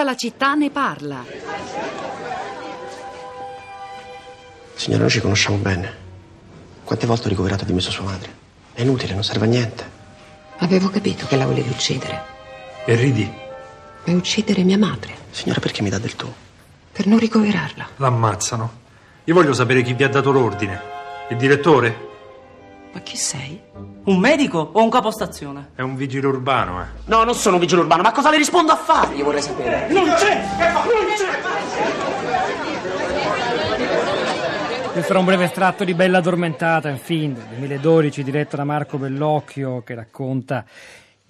Tutta la città ne parla. Signora, noi ci conosciamo bene. Quante volte ho ricoverato e dimesso sua madre? È inutile, non serve a niente. Avevo capito che la volevi uccidere. E ridi? Vuoi uccidere mia madre? Signora, perché mi dà del tu? Per non ricoverarla. L'ammazzano. Io voglio sapere chi vi ha dato l'ordine. Il direttore? Ma chi sei? Un medico o un capostazione? È un vigile urbano, eh. No, non sono un vigile urbano, ma cosa le rispondo a fare? Io vorrei sapere. Non c'è! Non c'è! Questo era un breve estratto di Bella Addormentata, in fin del 2012, diretto da Marco Bellocchio, che racconta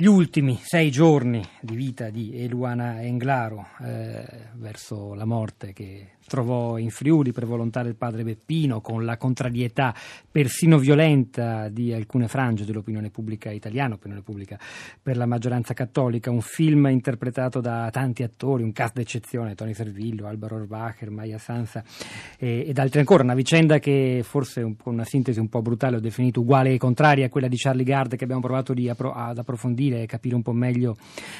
gli ultimi sei giorni di vita di Eluana Englaro eh, verso la morte che trovò in Friuli per volontà del padre Beppino, con la contrarietà persino violenta di alcune frange dell'opinione pubblica italiana, opinione pubblica per la maggioranza cattolica. Un film interpretato da tanti attori, un cast d'eccezione, Tony Servillo, Alvaro Orbacher, Maya Sansa e, ed altri ancora. Una vicenda che forse un una sintesi un po' brutale ho definito uguale e contraria a quella di Charlie Gard che abbiamo provato appro- ad approfondire e capire un po' meglio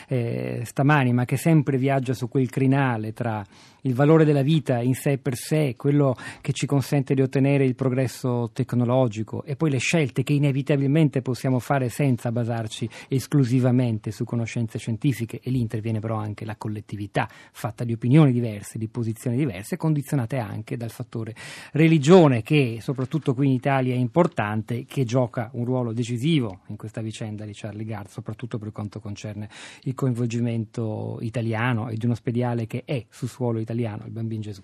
eh, stamani, ma che sempre viaggia su quel crinale tra il valore della vita in sé per sé, quello che ci consente di ottenere il progresso tecnologico e poi le scelte che inevitabilmente possiamo fare senza basarci esclusivamente su conoscenze scientifiche. E lì interviene però anche la collettività fatta di opinioni diverse, di posizioni diverse, condizionate anche dal fattore religione che soprattutto qui in Italia è importante, che gioca un ruolo decisivo in questa vicenda di Charlie Gard, soprattutto per quanto concerne il coinvolgimento italiano e di uno spediale che è su suolo italiano, il bambino Gesù.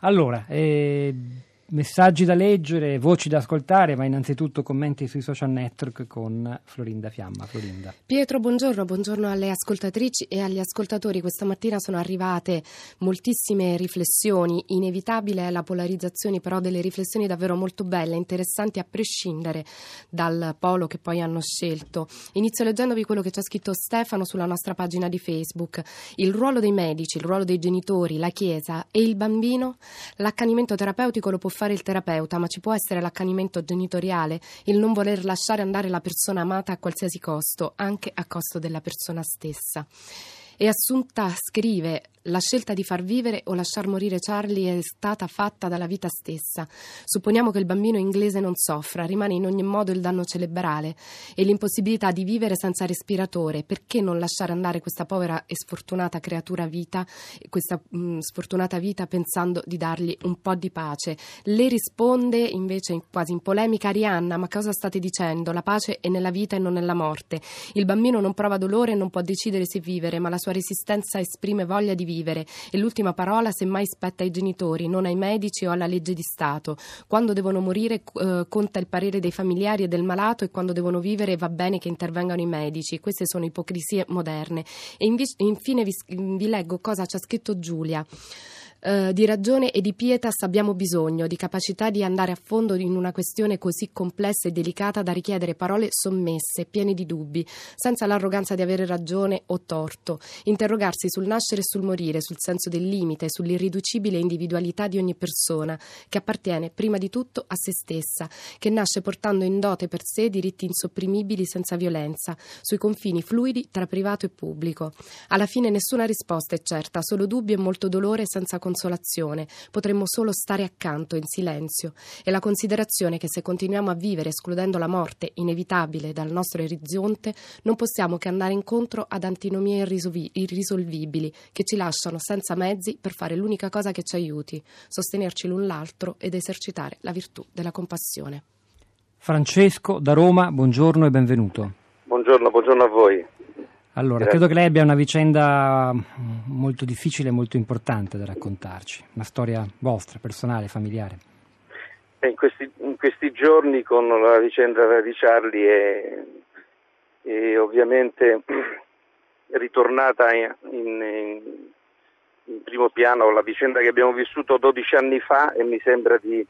Allora, eh, Messaggi da leggere, voci da ascoltare, ma innanzitutto commenti sui social network con Florinda Fiamma. Florinda. Pietro, buongiorno, buongiorno alle ascoltatrici e agli ascoltatori. Questa mattina sono arrivate moltissime riflessioni, inevitabile è la polarizzazione, però delle riflessioni davvero molto belle, interessanti a prescindere dal polo che poi hanno scelto. Inizio leggendovi quello che ci ha scritto Stefano sulla nostra pagina di Facebook. Il ruolo dei medici, il ruolo dei genitori, la Chiesa e il bambino, l'accanimento terapeutico lo può fare il terapeuta, ma ci può essere l'accanimento genitoriale, il non voler lasciare andare la persona amata a qualsiasi costo, anche a costo della persona stessa. E Assunta scrive la scelta di far vivere o lasciar morire Charlie è stata fatta dalla vita stessa. Supponiamo che il bambino inglese non soffra, rimane in ogni modo il danno cerebrale e l'impossibilità di vivere senza respiratore. Perché non lasciare andare questa povera e sfortunata creatura vita, questa mh, mm, sfortunata vita pensando di dargli un po' di pace? Le risponde invece quasi in polemica Arianna, ma cosa state dicendo? La pace è nella vita e non nella morte. Il bambino non prova dolore e non può decidere se vivere, ma la sua resistenza esprime voglia di vivere e l'ultima parola semmai spetta ai genitori, non ai medici o alla legge di Stato. Quando devono morire eh, conta il parere dei familiari e del malato e quando devono vivere va bene che intervengano i medici. Queste sono ipocrisie moderne. E infine vi, vi leggo cosa ci ha scritto Giulia. Eh, di ragione e di pietas abbiamo bisogno, di capacità di andare a fondo in una questione così complessa e delicata da richiedere parole sommesse, piene di dubbi, senza l'arroganza di avere ragione o torto. Interrogarsi sul nascere e sul morire, sul senso del limite, sull'irriducibile individualità di ogni persona, che appartiene prima di tutto a se stessa, che nasce portando in dote per sé diritti insopprimibili senza violenza, sui confini fluidi tra privato e pubblico. Alla fine nessuna risposta è certa, solo dubbi e molto dolore senza consolazione consolazione, potremmo solo stare accanto in silenzio e la considerazione che se continuiamo a vivere escludendo la morte inevitabile dal nostro orizzonte, non possiamo che andare incontro ad antinomie irrisolvibili che ci lasciano senza mezzi per fare l'unica cosa che ci aiuti, sostenerci l'un l'altro ed esercitare la virtù della compassione. Francesco da Roma, buongiorno e benvenuto. Buongiorno, buongiorno a voi. Allora, Grazie. credo che lei abbia una vicenda molto difficile e molto importante da raccontarci, una storia vostra, personale, familiare. In questi, in questi giorni con la vicenda di Charlie è, è ovviamente ritornata in, in, in, primo piano la vicenda che abbiamo vissuto 12 anni fa e mi sembra di,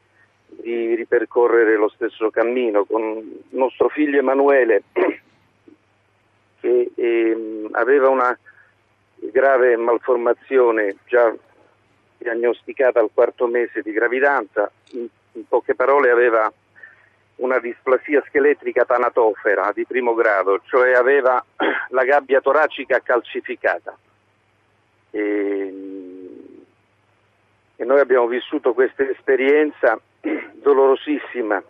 di ripercorrere lo stesso cammino con nostro figlio Emanuele che ehm, aveva una grave malformazione già diagnosticata al quarto mese di gravidanza, in, in poche parole aveva una displasia scheletrica tanatofera di primo grado, cioè aveva la gabbia toracica calcificata. E noi abbiamo vissuto questa esperienza dolorosissima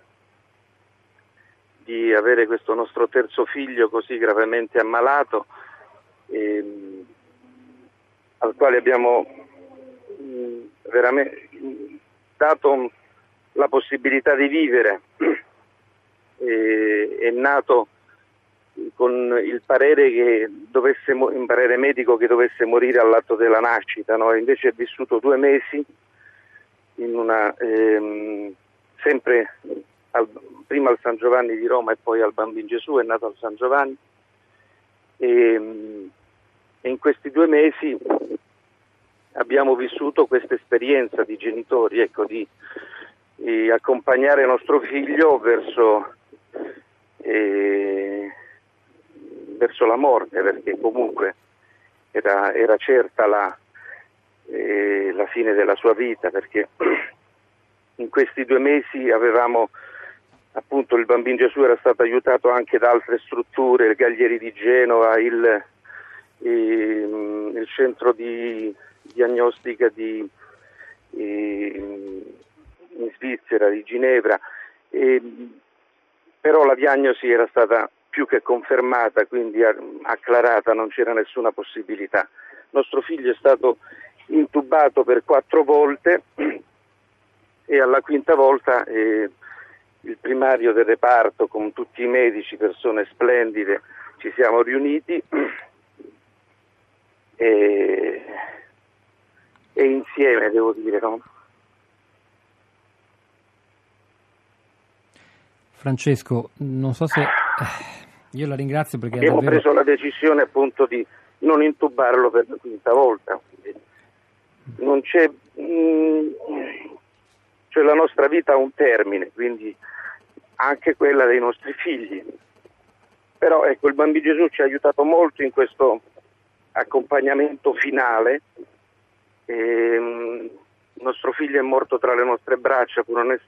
di avere questo nostro terzo figlio così gravemente ammalato, ehm, al quale abbiamo mh, veramente dato la possibilità di vivere. E, è nato con il parere, che dovesse, un parere medico che dovesse morire all'atto della nascita, no? invece è vissuto due mesi una, ehm, sempre al, prima al San Giovanni di Roma e poi al Bambino Gesù, è nato al San Giovanni. E, ehm, e in questi due mesi abbiamo vissuto questa esperienza di genitori, ecco, di, di accompagnare nostro figlio verso eh, verso la morte, perché comunque era, era certa la, eh, la, fine della sua vita, perché in questi due mesi avevamo appunto il bambino Gesù era stato aiutato anche da altre strutture, il Gaglieri di Genova, il, il, il centro di diagnostica di, in Svizzera, di Ginevra, e, però la diagnosi era stata più che confermata, quindi acclarata, non c'era nessuna possibilità. Nostro figlio è stato intubato per quattro volte e alla quinta volta eh, il primario del reparto con tutti i medici, persone splendide, ci siamo riuniti e, e insieme, devo dire, no? Francesco, non so se io la ringrazio perché abbiamo davvero... preso la decisione appunto di non intubarlo per la quinta volta. Non c'è, mh, mm, cioè la nostra vita ha un termine, quindi anche quella dei nostri figli. Però ecco, il Bambino Gesù ci ha aiutato molto in questo accompagnamento finale. E, mh, mm, il nostro figlio è morto tra le nostre braccia, pur non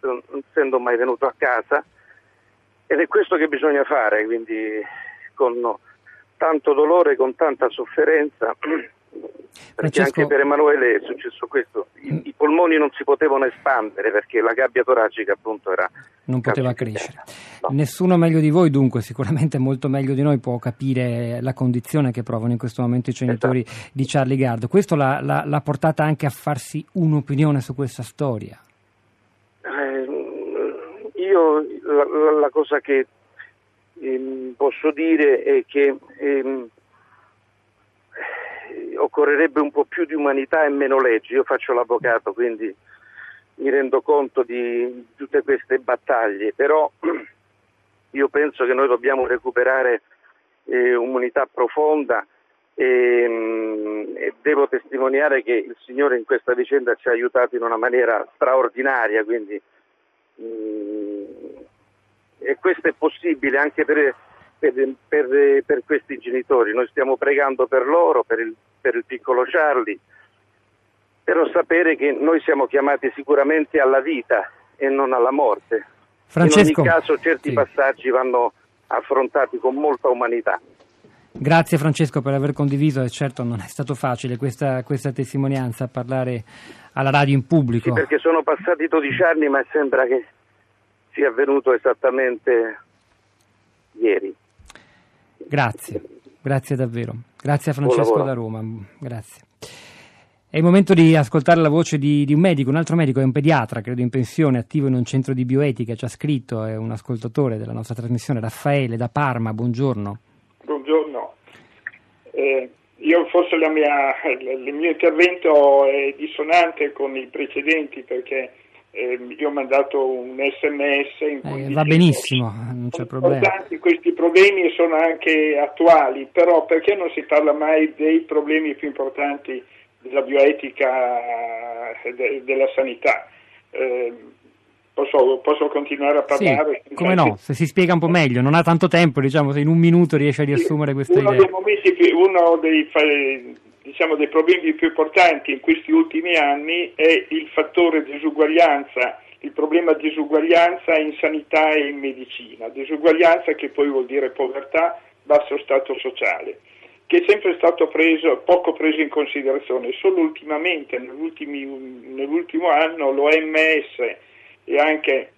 essendo mai venuto a casa ed è questo che bisogna fare, quindi con tanto dolore, con tanta sofferenza, perché Francesco... anche per Emanuele è successo questo. I, mm. I, polmoni non si potevano espandere perché la gabbia toracica appunto era... Non poteva crescere. No. Nessuno meglio di voi, dunque, sicuramente molto meglio di noi può capire la condizione che provano in questo momento i genitori esatto. di Charlie Gard. Questo l'ha, l'ha, l'ha portata anche a farsi un'opinione su questa storia? io la, la, la cosa che ehm, posso dire è che ehm, occorrerebbe un po' più di umanità e meno leggi. Io faccio l'avvocato, quindi mi rendo conto di tutte queste battaglie, però io penso che noi dobbiamo recuperare eh, un'unità profonda e, ehm, e, devo testimoniare che il Signore in questa vicenda ci ha aiutato in una maniera straordinaria, quindi mh, mm, e questo è possibile anche per, per, per, per, questi genitori. Noi stiamo pregando per loro, per il, per il piccolo Charlie, però sapere che noi siamo chiamati sicuramente alla vita e non alla morte. Francesco, In ogni caso certi sì. passaggi vanno affrontati con molta umanità. Grazie Francesco per aver condiviso e certo non è stato facile questa, questa testimonianza parlare alla radio in pubblico. Sì, perché sono passati 12 anni ma sembra che sia avvenuto esattamente ieri. Grazie, grazie davvero. Grazie a Francesco da Roma. Grazie. È il momento di ascoltare la voce di, di, un medico, un altro medico, è un pediatra, credo in pensione, attivo in un centro di bioetica, ci ha scritto, è un ascoltatore della nostra trasmissione, Raffaele da Parma, buongiorno. Buongiorno. Eh, io forse mia, il mio intervento è dissonante con i precedenti perché eh, io ho mandato un sms in cui eh, va benissimo, non c'è problema. Questi problemi sono anche attuali, però perché non si parla mai dei problemi più importanti della bioetica e de, della sanità? Eh, posso, posso, continuare a parlare? Sì, come no, se si spiega un po' meglio, non ha tanto tempo, diciamo, se in un minuto riesce a riassumere questa uno idea. Dei momenti, uno dei diciamo, dei problemi più importanti in questi ultimi anni è il fattore disuguaglianza, il problema disuguaglianza in sanità e in medicina, disuguaglianza che poi vuol dire povertà, basso stato sociale. che è sempre stato preso, poco preso in considerazione. Solo ultimamente, nell'ultimo anno, l'OMS e anche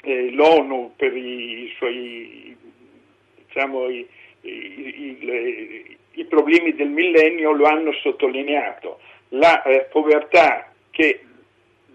eh, l'ONU per i, suoi diciamo, i, i, i, problemi del millennio lo hanno sottolineato. La eh, povertà che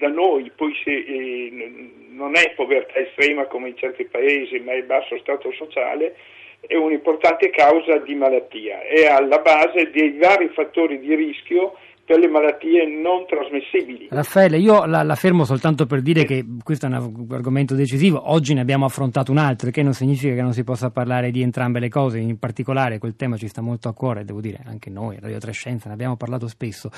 da noi poi si, eh, non è povertà estrema come in certi paesi, ma è basso stato sociale, è un'importante causa di malattia, è alla base dei vari fattori di rischio per le malattie non trasmissibili. Raffaele, io la, la fermo soltanto per dire che questo è un argomento decisivo, oggi ne abbiamo affrontato un altro, che non significa che non si possa parlare di entrambe le cose, in particolare quel tema ci sta molto a cuore, devo dire, anche noi, Radio Trescenza, ne abbiamo parlato spesso.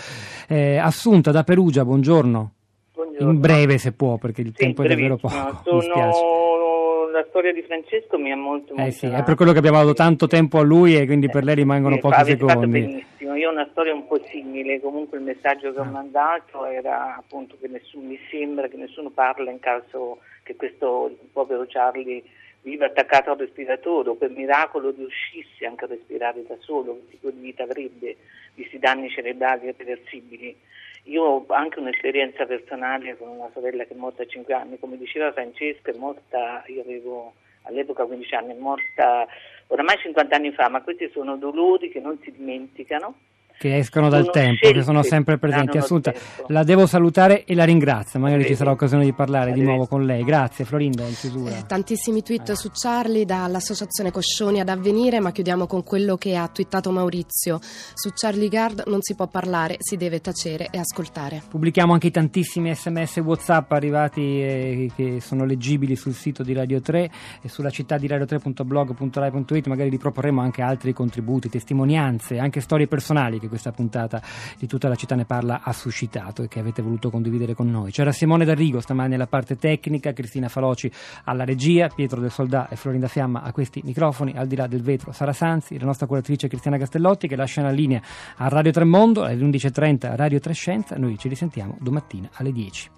Eh, Assunta da Perugia, buongiorno. Buongiorno. In breve se può, perché il sì, tempo è davvero poco. Sono la storia di Francesco mi ha molto, molto eh sì, è per quello che abbiamo dato tanto tempo a lui e quindi per lei rimangono sì, pochi secondi. benissimo, io ho una storia un po' simile, comunque il messaggio che ho ah. mandato era appunto che nessuno, mi sembra che nessuno parla in caso che questo povero Charlie viva attaccato al respiratore o per miracolo riuscisse anche a respirare da solo, che tipo di vita avrebbe, visti danni cerebrali irreversibili. Io ho anche un'esperienza personale con una sorella che è morta a 5 anni, come diceva Francesca, è morta, io avevo all'epoca 15 anni, è morta oramai 50 anni fa, ma questi sono dolori che non si dimenticano che escono dal tempo, che sono sempre presenti. Assunta, la devo salutare e la ringrazio, magari ci sarà occasione di parlare di nuovo con lei. Grazie Florinda, in chiusura. Eh, tantissimi tweet eh. su Charlie dall'associazione Coscioni ad avvenire, ma chiudiamo con quello che ha twittato Maurizio. Su Charlie Gard non si può parlare, si deve tacere e ascoltare. Pubblichiamo anche i tantissimi sms WhatsApp arrivati eh, che sono leggibili sul sito di Radio 3 e sulla città di radio3.blog.rai.it, magari riproporremo anche altri contributi, testimonianze, anche storie personali che questa puntata di tutta la città ne parla ha suscitato e che avete voluto condividere con noi. C'era Simone D'Arrigo stamani alla parte tecnica, Cristina Faloci alla regia, Pietro del Soldà e Florinda Fiamma a questi microfoni, al di là del vetro Sara Sanzi, la nostra curatrice Cristiana Castellotti che lascia la linea a Radio Tremondo alle 11.30 Radio Trescenza, noi ci risentiamo domattina alle 10.